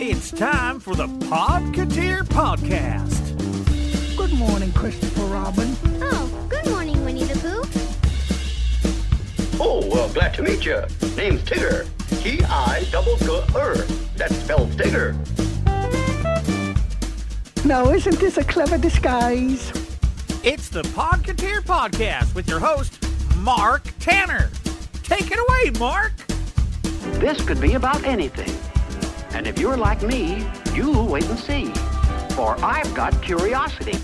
It's time for the Podcateer Podcast. Good morning, Christopher Robin. Oh, good morning, Winnie the Pooh. Oh, well, glad to meet you. Name's Tigger. T-I double G-R. That spells Tigger. Now, isn't this a clever disguise? It's the Podcateer Podcast with your host, Mark Tanner. Take it away, Mark. This could be about anything. And if you're like me, you wait and see. For I've got curiosity.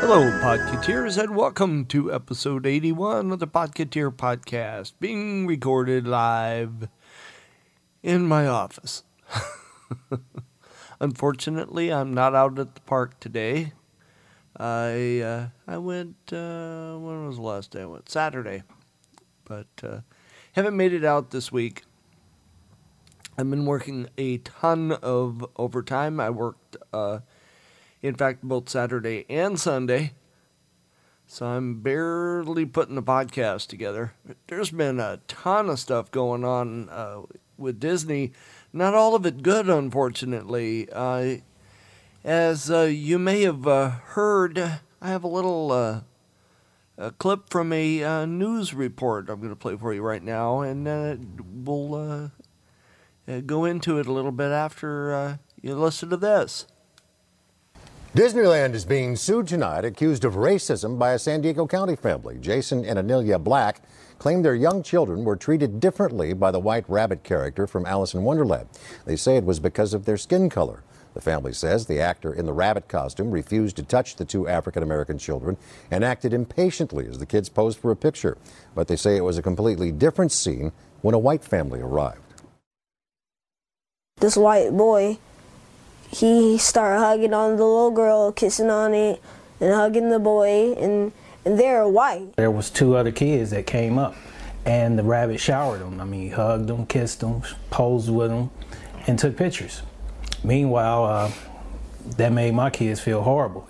Hello, Podcateers, and welcome to episode 81 of the Podcateer Podcast, being recorded live in my office. Unfortunately, I'm not out at the park today. I uh, I went. Uh, when was the last day I went? Saturday, but uh, haven't made it out this week. I've been working a ton of overtime. I worked, uh, in fact, both Saturday and Sunday. So I'm barely putting the podcast together. There's been a ton of stuff going on uh, with Disney. Not all of it good, unfortunately. Uh, as uh, you may have uh, heard, I have a little uh, a clip from a uh, news report I'm going to play for you right now, and uh, we'll uh, uh, go into it a little bit after uh, you listen to this. Disneyland is being sued tonight, accused of racism by a San Diego County family. Jason and Anelia Black claim their young children were treated differently by the White Rabbit character from Alice in Wonderland. They say it was because of their skin color. The family says the actor in the rabbit costume refused to touch the two African American children and acted impatiently as the kids posed for a picture. But they say it was a completely different scene when a white family arrived. this white boy, he started hugging on the little girl, kissing on it, and hugging the boy, and and they're white. There was two other kids that came up, and the rabbit showered them. I mean, he hugged them, kissed them, posed with them, and took pictures. Meanwhile, uh, that made my kids feel horrible.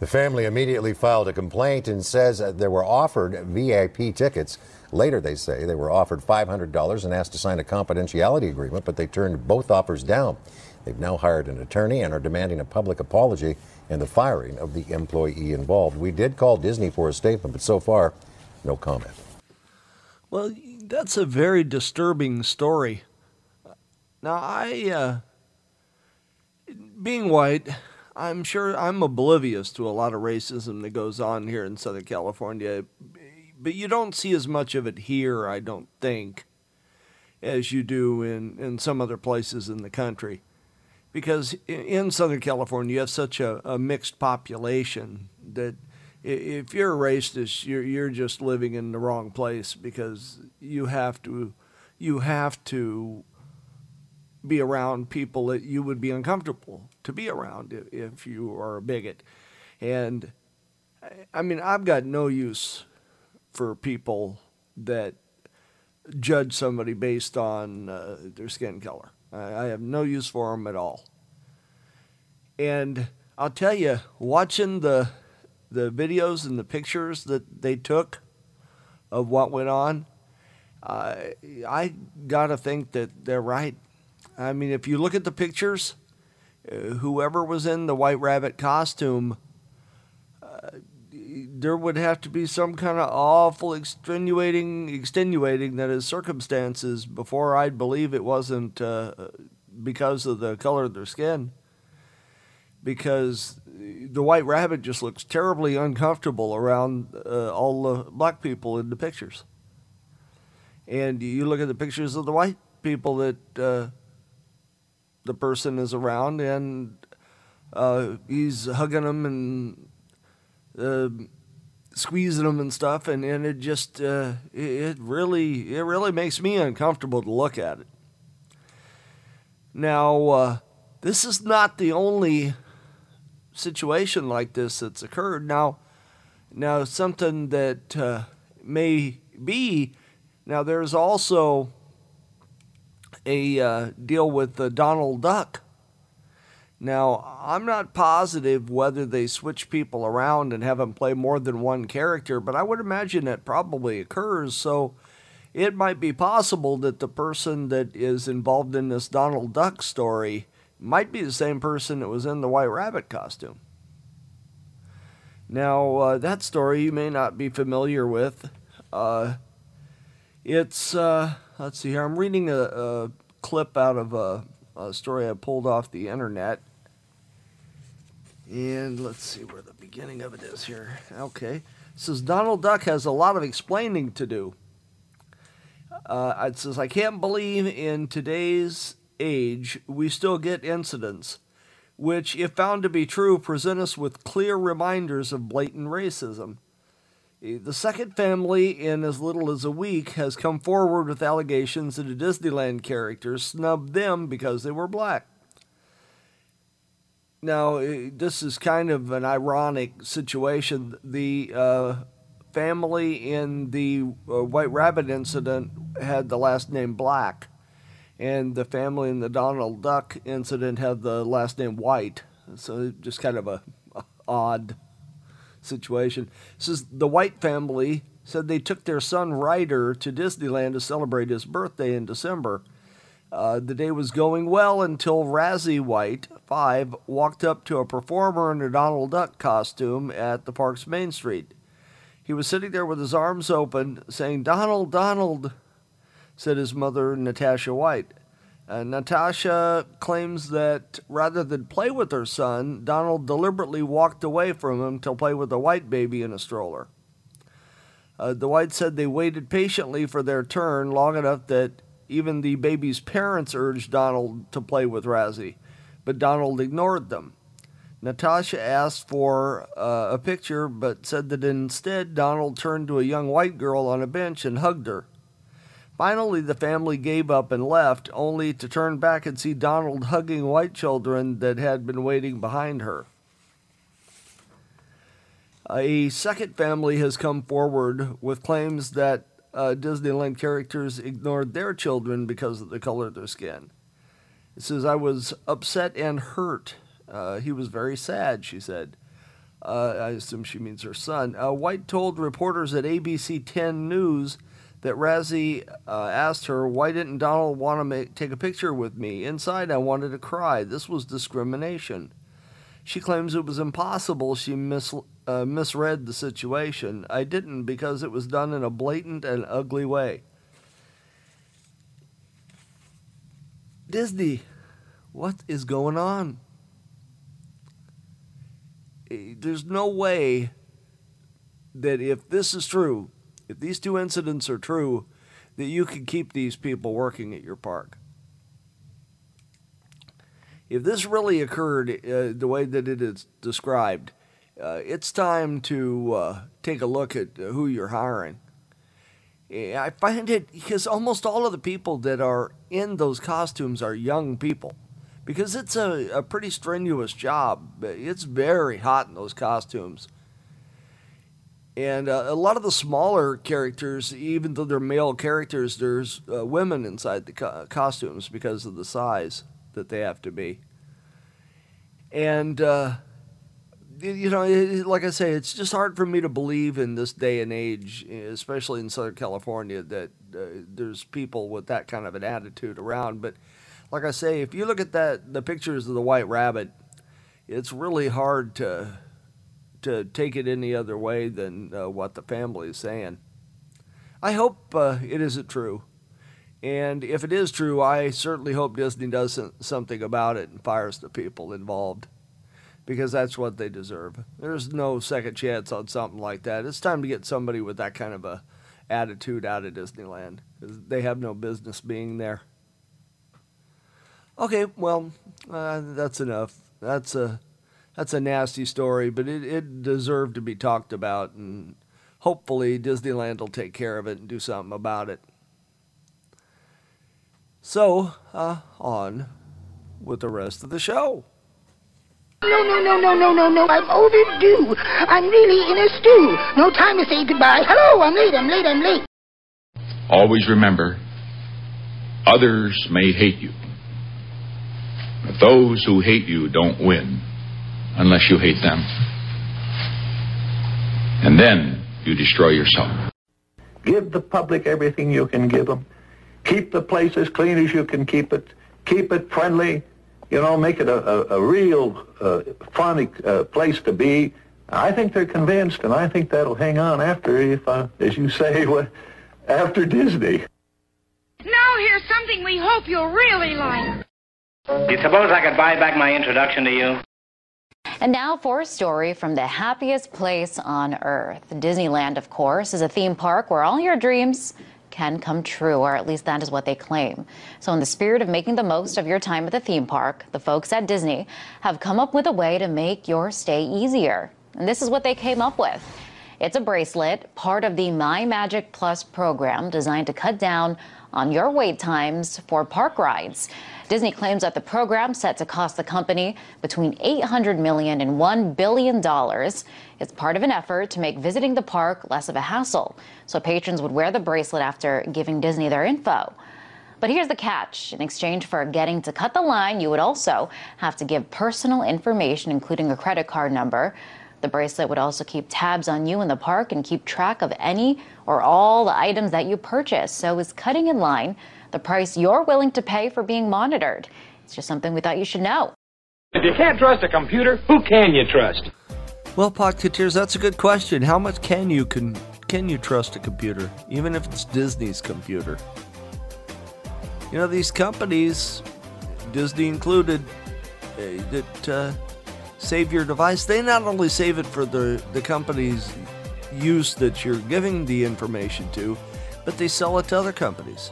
The family immediately filed a complaint and says that they were offered VIP tickets. Later, they say they were offered $500 and asked to sign a confidentiality agreement, but they turned both offers down. They've now hired an attorney and are demanding a public apology and the firing of the employee involved. We did call Disney for a statement, but so far, no comment. Well, that's a very disturbing story. Now, I, uh, being white, I'm sure I'm oblivious to a lot of racism that goes on here in Southern California, but you don't see as much of it here, I don't think, as you do in, in some other places in the country. Because in Southern California, you have such a, a mixed population that if you're a racist, you're, you're just living in the wrong place because you have to, you have to be around people that you would be uncomfortable to be around if, if you are a bigot. And I- mean, I've got no use for people that judge somebody based on uh, their skin color. I, I have no use for them at all. And I'll tell you, watching the the videos and the pictures that they took of what went on, uh, I gotta think that they're right. I mean, if you look at the pictures, uh, whoever was in the White Rabbit costume, uh, there would have to be some kind of awful extenuating, extenuating that is circumstances before I'd believe it wasn't uh, because of the color of their skin. Because the White Rabbit just looks terribly uncomfortable around uh, all the black people in the pictures. And you look at the pictures of the white people that uh, the person is around, and uh, he's hugging them and uh, squeezing them and stuff, and, and it just uh, it, it really it really makes me uncomfortable to look at it. Now, uh, this is not the only situation like this that's occurred. Now, now something that uh, may be now there's also a uh, deal with uh, Donald Duck. Now, I'm not positive whether they switch people around and have them play more than one character, but I would imagine that probably occurs. So it might be possible that the person that is involved in this Donald Duck story might be the same person that was in the White Rabbit costume. Now, uh, that story you may not be familiar with. Uh, it's, uh, let's see here, I'm reading a, a clip out of a, a story I pulled off the internet. And let's see where the beginning of it is here. Okay. It says Donald Duck has a lot of explaining to do. Uh, it says, I can't believe in today's age we still get incidents which, if found to be true, present us with clear reminders of blatant racism. The second family, in as little as a week, has come forward with allegations that a Disneyland character snubbed them because they were black. Now, this is kind of an ironic situation. The uh, family in the uh, White Rabbit incident had the last name Black, and the family in the Donald Duck incident had the last name White. So just kind of a, a odd situation. It says the White family said they took their son Ryder to Disneyland to celebrate his birthday in December. Uh, the day was going well until Razzie White, five, walked up to a performer in a Donald Duck costume at the park's main street. He was sitting there with his arms open, saying, Donald, Donald, said his mother, Natasha White. Uh, Natasha claims that rather than play with her son, Donald deliberately walked away from him to play with a white baby in a stroller. Uh, the white said they waited patiently for their turn long enough that even the baby's parents urged Donald to play with Razzie, but Donald ignored them. Natasha asked for uh, a picture, but said that instead Donald turned to a young white girl on a bench and hugged her. Finally, the family gave up and left, only to turn back and see Donald hugging white children that had been waiting behind her. A second family has come forward with claims that uh, Disneyland characters ignored their children because of the color of their skin. It says, I was upset and hurt. Uh, he was very sad, she said. Uh, I assume she means her son. Uh, White told reporters at ABC 10 News that Razzie uh, asked her, Why didn't Donald want to make, take a picture with me? Inside, I wanted to cry. This was discrimination. She claims it was impossible. She mis- uh, misread the situation. I didn't because it was done in a blatant and ugly way. Disney, what is going on? Eh, there's no way that if this is true, if these two incidents are true, that you can keep these people working at your park. If this really occurred uh, the way that it is described, uh, it's time to uh, take a look at who you're hiring. I find it because almost all of the people that are in those costumes are young people because it's a, a pretty strenuous job. It's very hot in those costumes. And uh, a lot of the smaller characters, even though they're male characters, there's uh, women inside the co- costumes because of the size that they have to be. And, uh, you know, it, like I say, it's just hard for me to believe in this day and age, especially in Southern California, that uh, there's people with that kind of an attitude around. But like I say, if you look at that, the pictures of the White Rabbit, it's really hard to to take it any other way than uh, what the family is saying. I hope uh, it isn't true. And if it is true, I certainly hope Disney does something about it and fires the people involved because that's what they deserve. There's no second chance on something like that. It's time to get somebody with that kind of a attitude out of Disneyland they have no business being there. Okay, well, uh, that's enough. That's a that's a nasty story, but it, it deserved to be talked about, and hopefully Disneyland will take care of it and do something about it. So, uh, on with the rest of the show. No, no, no, no, no, no, no. I'm overdue. I'm really in a stew. No time to say goodbye. Hello, I'm late, I'm late, I'm late. Always remember, others may hate you, But those who hate you don't win unless you hate them. And then you destroy yourself. Give the public everything you can give them. Keep the place as clean as you can keep it. Keep it friendly. You know, make it a, a, a real uh, fun uh, place to be. I think they're convinced, and I think that'll hang on after, if uh, as you say, what, after Disney. Now here's something we hope you'll really like. Do you suppose I could buy back my introduction to you? And now for a story from the happiest place on earth. Disneyland, of course, is a theme park where all your dreams can come true, or at least that is what they claim. So, in the spirit of making the most of your time at the theme park, the folks at Disney have come up with a way to make your stay easier. And this is what they came up with. It's a bracelet, part of the My Magic Plus program designed to cut down on your wait times for park rides. Disney claims that the program set to cost the company between 800 million and 1 billion dollars. It's part of an effort to make visiting the park less of a hassle, so patrons would wear the bracelet after giving Disney their info. But here's the catch. In exchange for getting to cut the line, you would also have to give personal information, including a credit card number. The bracelet would also keep tabs on you in the park and keep track of any or all the items that you purchase. So is cutting in line the price you're willing to pay for being monitored. It's just something we thought you should know. If you can't trust a computer, who can you trust? Well, Podcateers, that's a good question. How much can you can can you trust a computer, even if it's Disney's computer? You know, these companies, Disney included, that uh, save your device. They not only save it for the the company's use that you're giving the information to, but they sell it to other companies.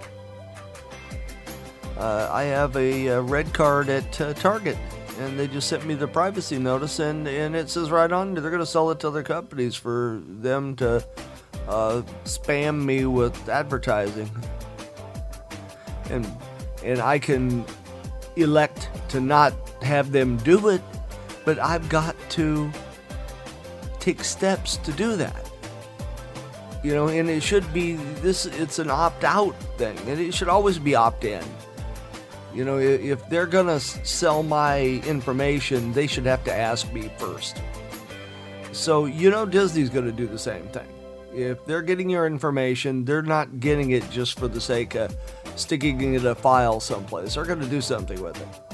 Uh, I have a, a, red card at uh, Target, and they just sent me the privacy notice, and, and it says right on they're going to sell it to other companies for them to uh, spam me with advertising, and and I can elect to not have them do it, but I've got to take steps to do that you know and it should be this it's an opt-out thing and it should always be opt-in you know, if they're going to sell my information, they should have to ask me first. So, you know, Disney's going to do the same thing. If they're getting your information, they're not getting it just for the sake of sticking it in a file someplace. They're going to do something with it.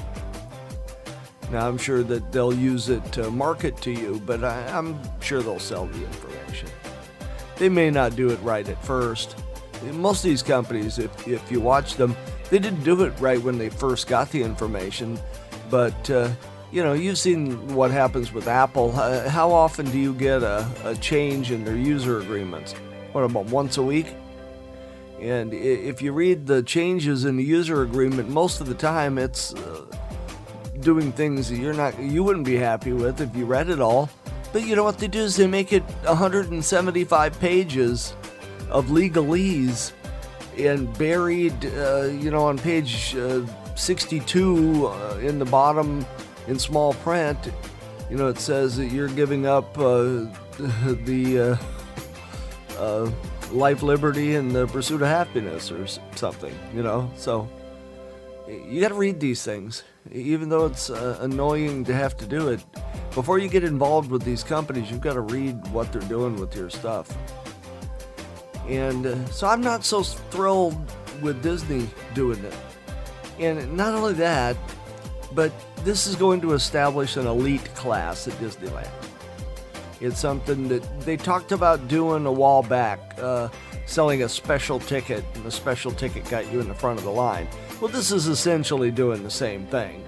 Now, I'm sure that they'll use it to market to you, but I, am sure they'll sell the information. They may not do it right at first. Most of these companies, if, if you watch them, they didn't do it right when they first got the information, but uh, you know, you've seen what happens with Apple. Uh, how often do you get a, a, change in their user agreements? What about once a week? And if you read the changes in the user agreement, most of the time it's uh, doing things that you're not, you wouldn't be happy with if you read it all. But you know what they do is they make it 175 pages of legalese and buried, uh, you know, on page uh, 62 uh, in the bottom in small print, you know, it says that you're giving up uh, the uh, uh, life, liberty, and the pursuit of happiness or something, you know. So you got to read these things, even though it's annoying to have to do it. Before you get involved with these companies, you've got to read what they're doing with your stuff. And uh, so I'm not so thrilled with Disney doing it. And not only that, but this is going to establish an elite class at Disneyland. It's something that they talked about doing a while back, uh, selling a special ticket, and the special ticket got you in the front of the line. Well, this is essentially doing the same thing.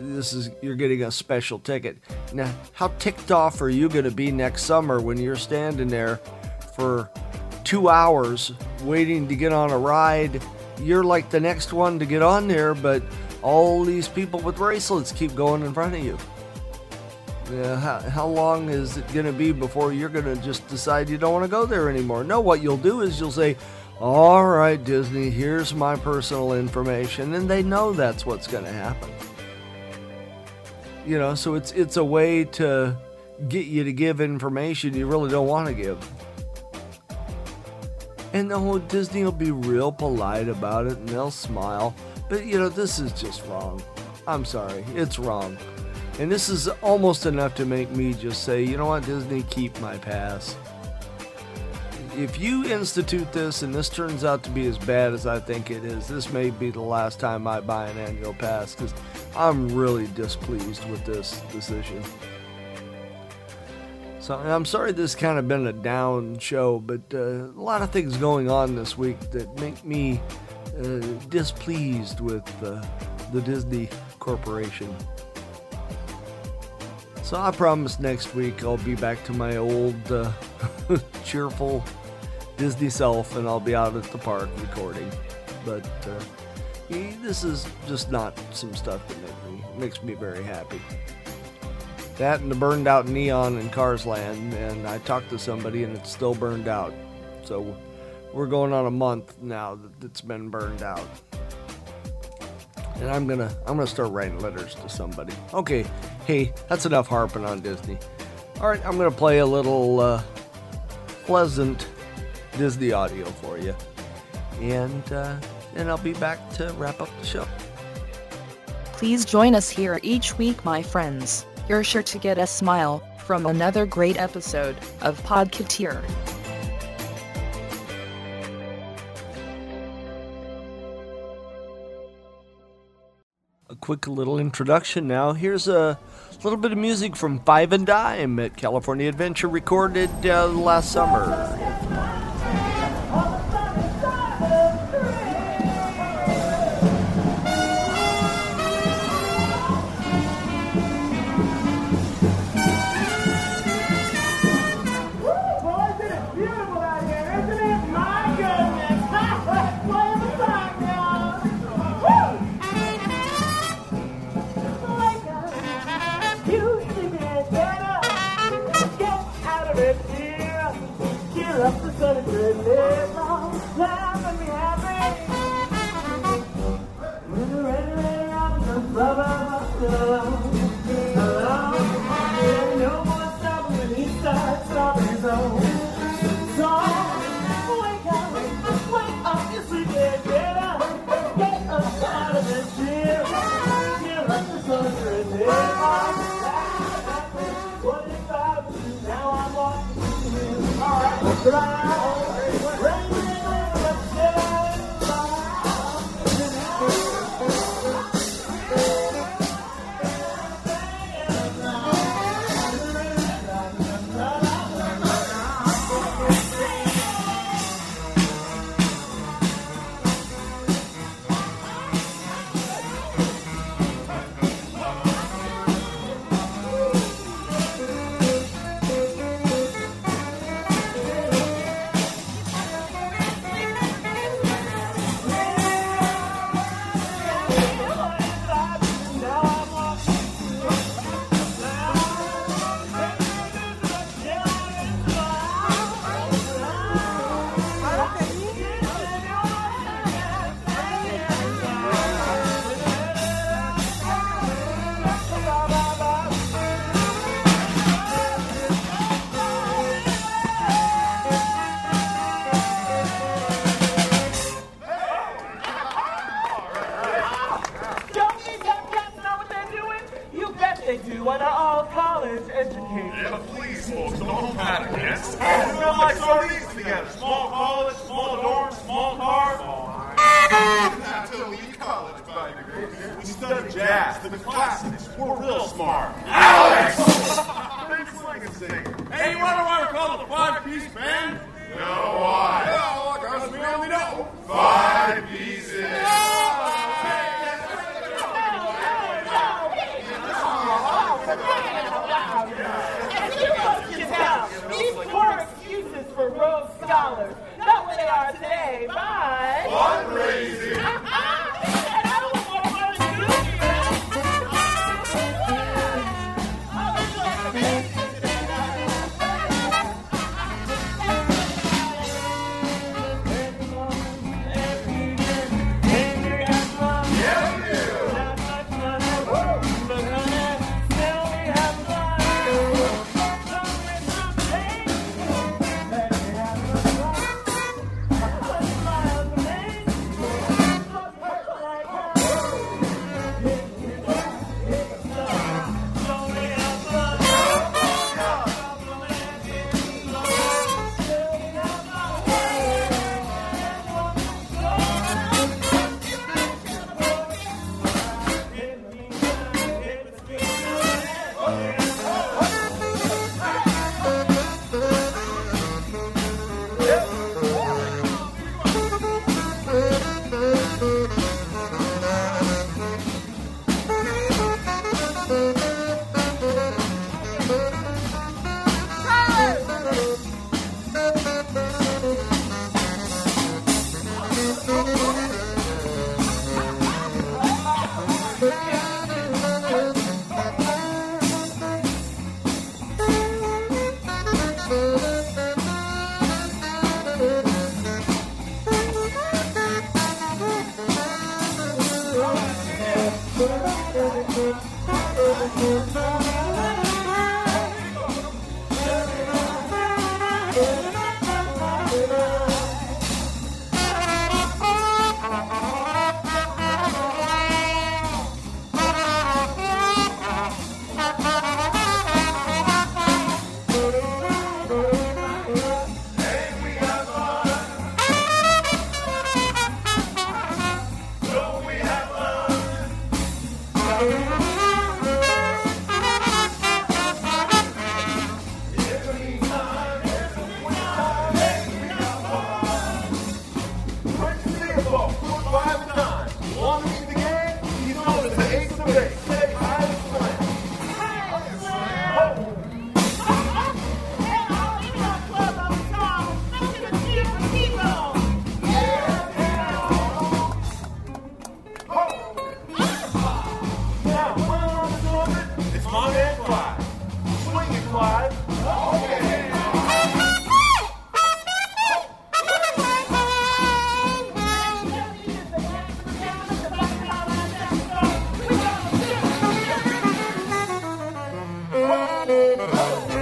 This is you're getting a special ticket. Now, how ticked off are you going to be next summer when you're standing there for two hours waiting to get on a ride. You're like the next one to get on there, but all these people with bracelets keep going in front of you. Yeah, how, how long is it going to be before you're going to just decide you don't want to go there anymore? No, what you'll do is you'll say, All right, Disney, here's my personal information. And they know that's what's going to happen. You know, so it's it's a way to get you to give information you really don't want to give. And the whole Disney will be real polite about it and they'll smile. But you know, this is just wrong. I'm sorry, it's wrong. And this is almost enough to make me just say, you know what, Disney, keep my pass. If you institute this and this turns out to be as bad as I think it is, this may be the last time I buy an annual pass because I'm really displeased with this decision. So I'm sorry this kind of been a down show, but uh, a lot of things going on this week that make me uh, displeased with uh, the Disney Corporation. So I promise next week I'll be back to my old uh, cheerful Disney self and I'll be out at the park recording. But uh, this is just not some stuff that make me, makes me very happy. That and the burned out neon in Cars Land, and I talked to somebody and it's still burned out. So we're going on a month now that it's been burned out and I'm gonna I'm gonna start writing letters to somebody. Okay, hey, that's enough harping on Disney. All right, I'm gonna play a little uh, pleasant Disney audio for you, and uh, and I'll be back to wrap up the show. Please join us here each week, my friends. You're sure to get a smile from another great episode of Podcateer. Quick little introduction now. Here's a little bit of music from Five and Dime at California Adventure, recorded uh, last summer. You do, and are all college educated. Yeah, please, folks, don't panic, yes? We feel like sardines together. Small college, small dorm, small car. Until we college, baby. We study jazz, the classics. We're real smart. Alex! Big swing and sing. Hey, you wonder why we're called the Five Piece Band? No, why? No, because we only know Five pieces. These poor excuses for rogue scholars. Not what they are today, but... Fundraising. Oh.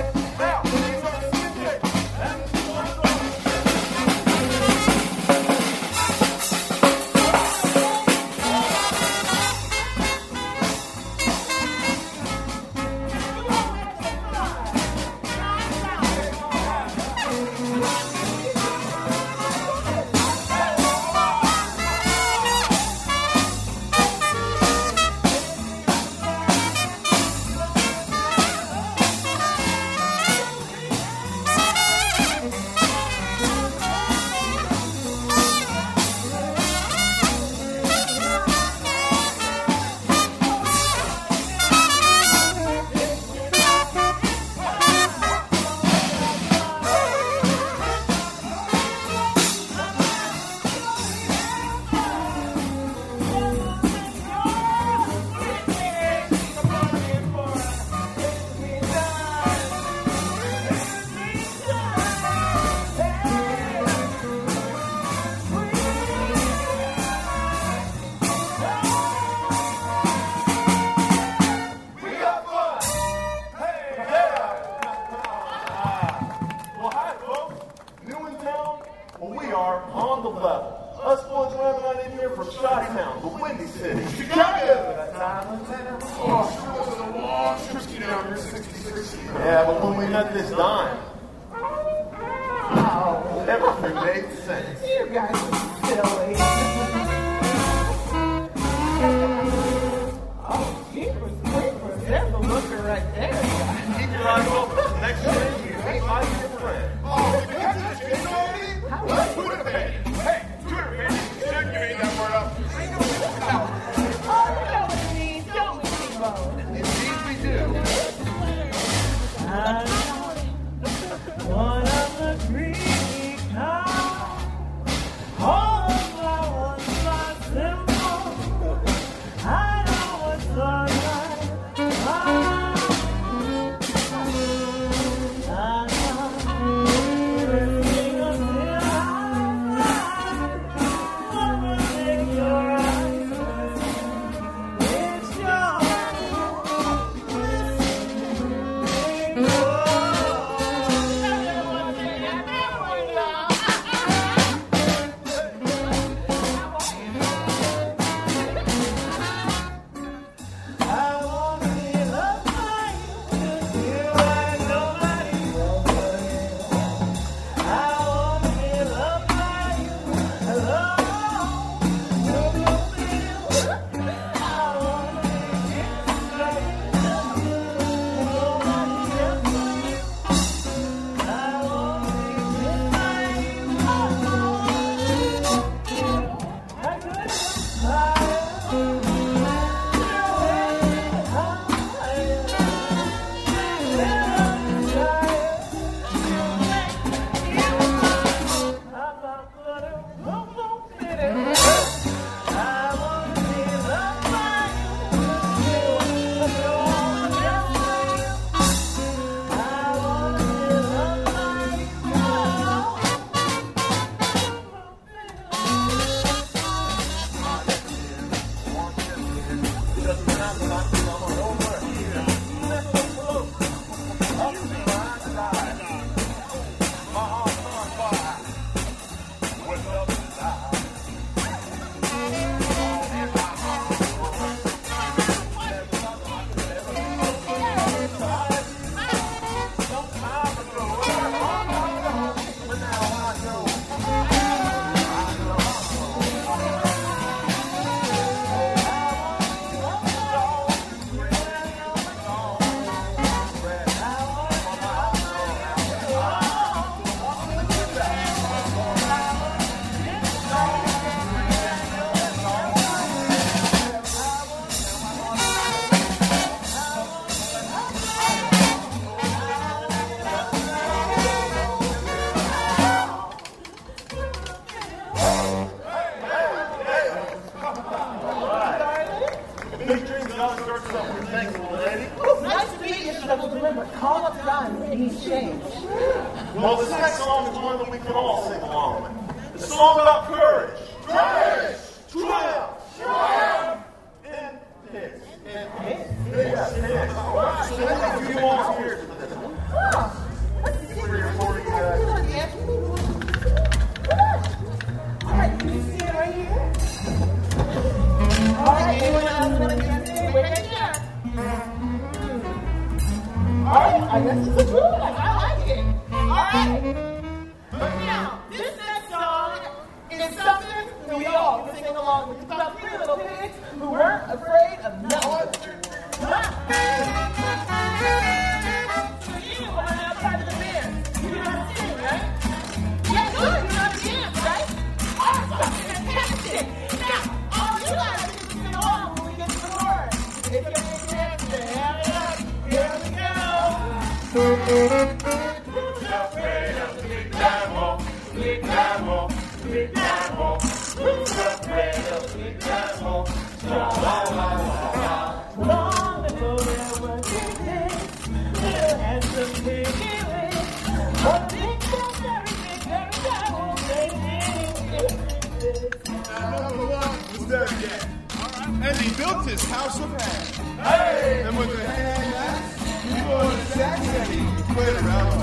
Nice to meet you, Snuggles. Remember, call up Don and change. Well, this next song is one that we can all sing along with. It's a song about prayer. sweet devil, sweet devil, who's afraid of sweet devil? La la la la la. Long ago there was a day, there had some piggy wig. A big, very big, very devil, baby. La la la, who's there again? And he built his house of hats. Hey! And with the hand hats, he wore the sax and he played around.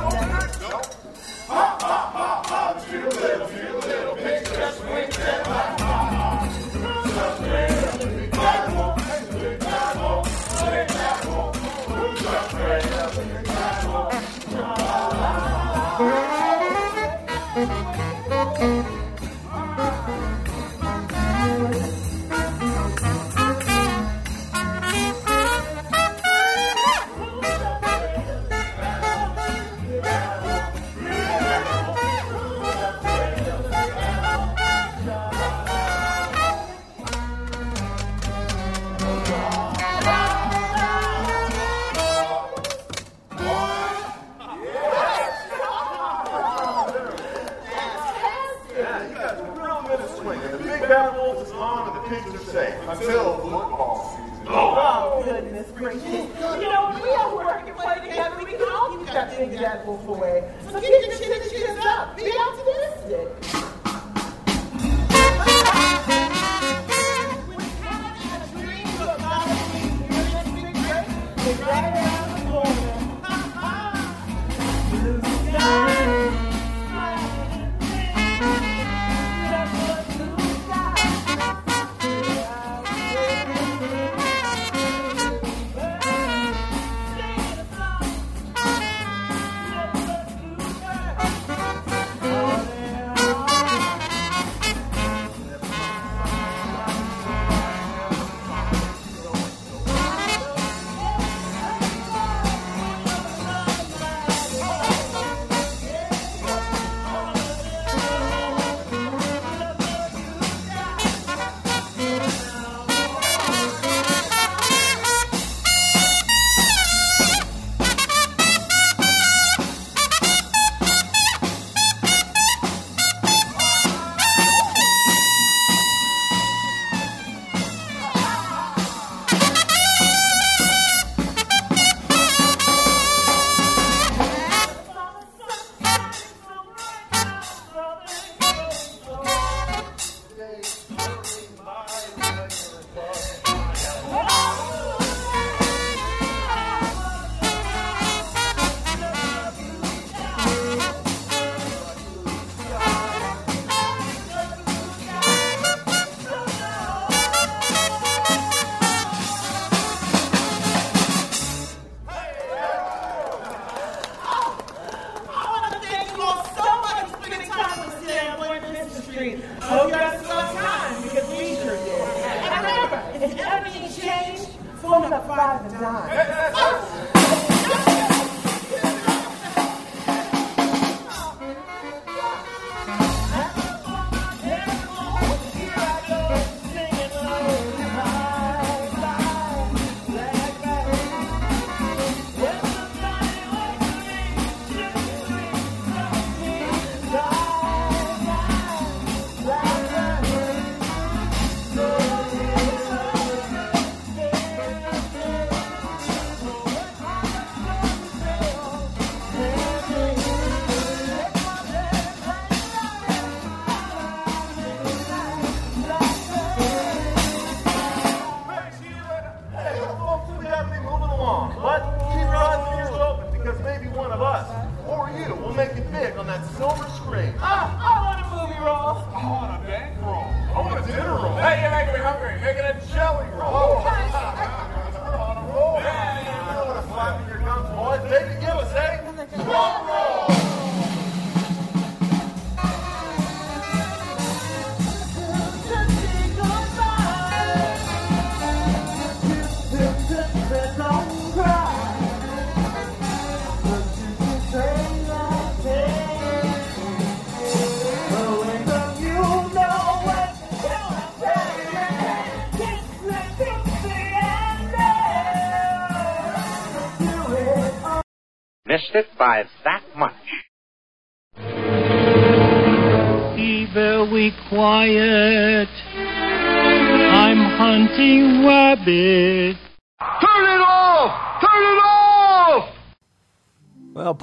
long, but keep your eyes and ears open because maybe one of us or you will make it big on that silver screen. Ah! I want a movie, role.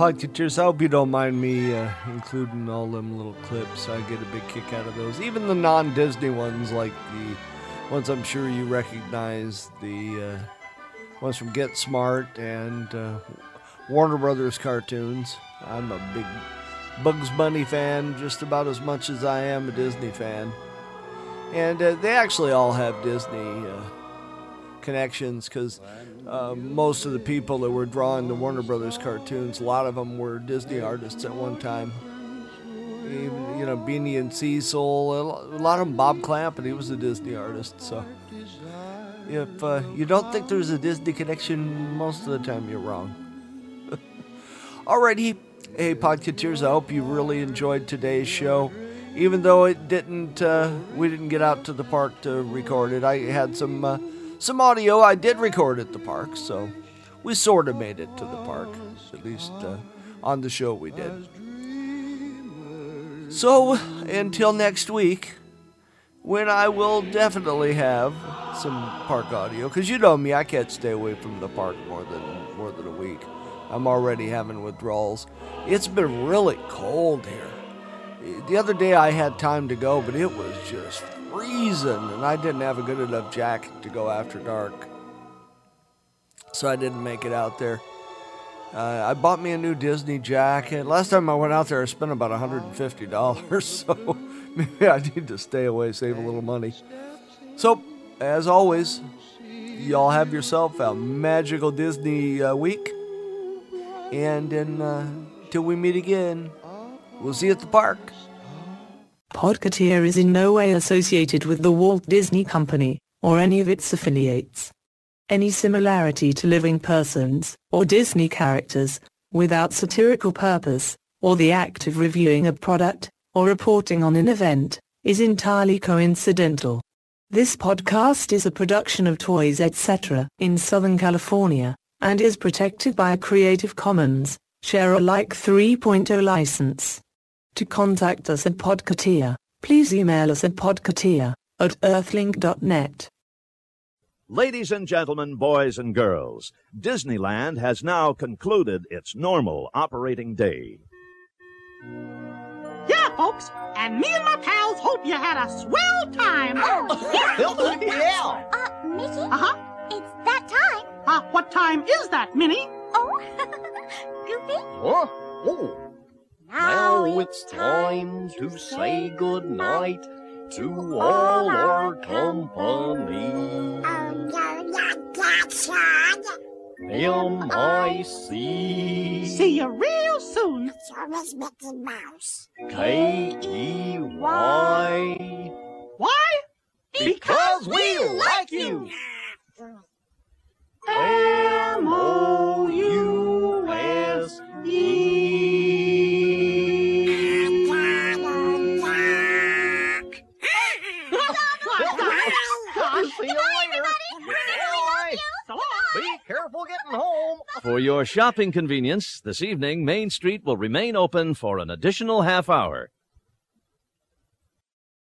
Well, Podcateers, I hope you don't mind me uh, including all them little clips. I get a big kick out of those. Even the non Disney ones, like the ones I'm sure you recognize, the uh, ones from Get Smart and uh, Warner Brothers cartoons. I'm a big Bugs Bunny fan, just about as much as I am a Disney fan. And uh, they actually all have Disney uh, connections because uh, most of the people that were drawing the Warner Brothers cartoons, a lot of them were Disney artists at one time. Even, you know, Beany and Cecil, a lot of them, Bob Clampett, and he was a Disney artist. So if uh, you don't think there's a Disney connection, most of the time you're wrong. Alrighty, hey Podcateers, I hope you really enjoyed today's show. Even though it didn't, uh, we didn't get out to the park to record it. I had some uh, some audio I did record at the park, so we sort of made it to the park, at least uh, on the show we did. So until next week, when I will definitely have some park audio, because you know me, I can't stay away from the park more than more than a week. I'm already having withdrawals. It's been really cold here. The other day I had time to go, but it was just freezing, and I didn't have a good enough jacket to go after dark. So I didn't make it out there. Uh, I bought me a new Disney jacket. Last time I went out there, I spent about $150, so maybe I need to stay away, save a little money. So, as always, y'all have yourself a magical Disney uh, week. And then, uh, we meet again, we'll see you at the park. Podcateer is in no way associated with the Walt Disney Company, or any of its affiliates. Any similarity to living persons, or Disney characters, without satirical purpose, or the act of reviewing a product, or reporting on an event, is entirely coincidental. This podcast is a production of Toys Etc. in Southern California, and is protected by a Creative Commons, share alike 3.0 license. To contact us at Podcateer, please email us at podcateer at earthlink.net. Ladies and gentlemen, boys and girls, Disneyland has now concluded its normal operating day. Yeah, folks, and me and my pals hope you had a swell time. yeah. Uh, Mickey? Uh-huh. It's that time. Uh, what time is that, Minnie? Oh, Goofy? Huh? Oh. Now it's time to say good night to all our company. M-I-C See you real soon. It's always Mickey Mouse. K-E-Y Why? Because we like you! See For your shopping convenience, this evening Main Street will remain open for an additional half hour.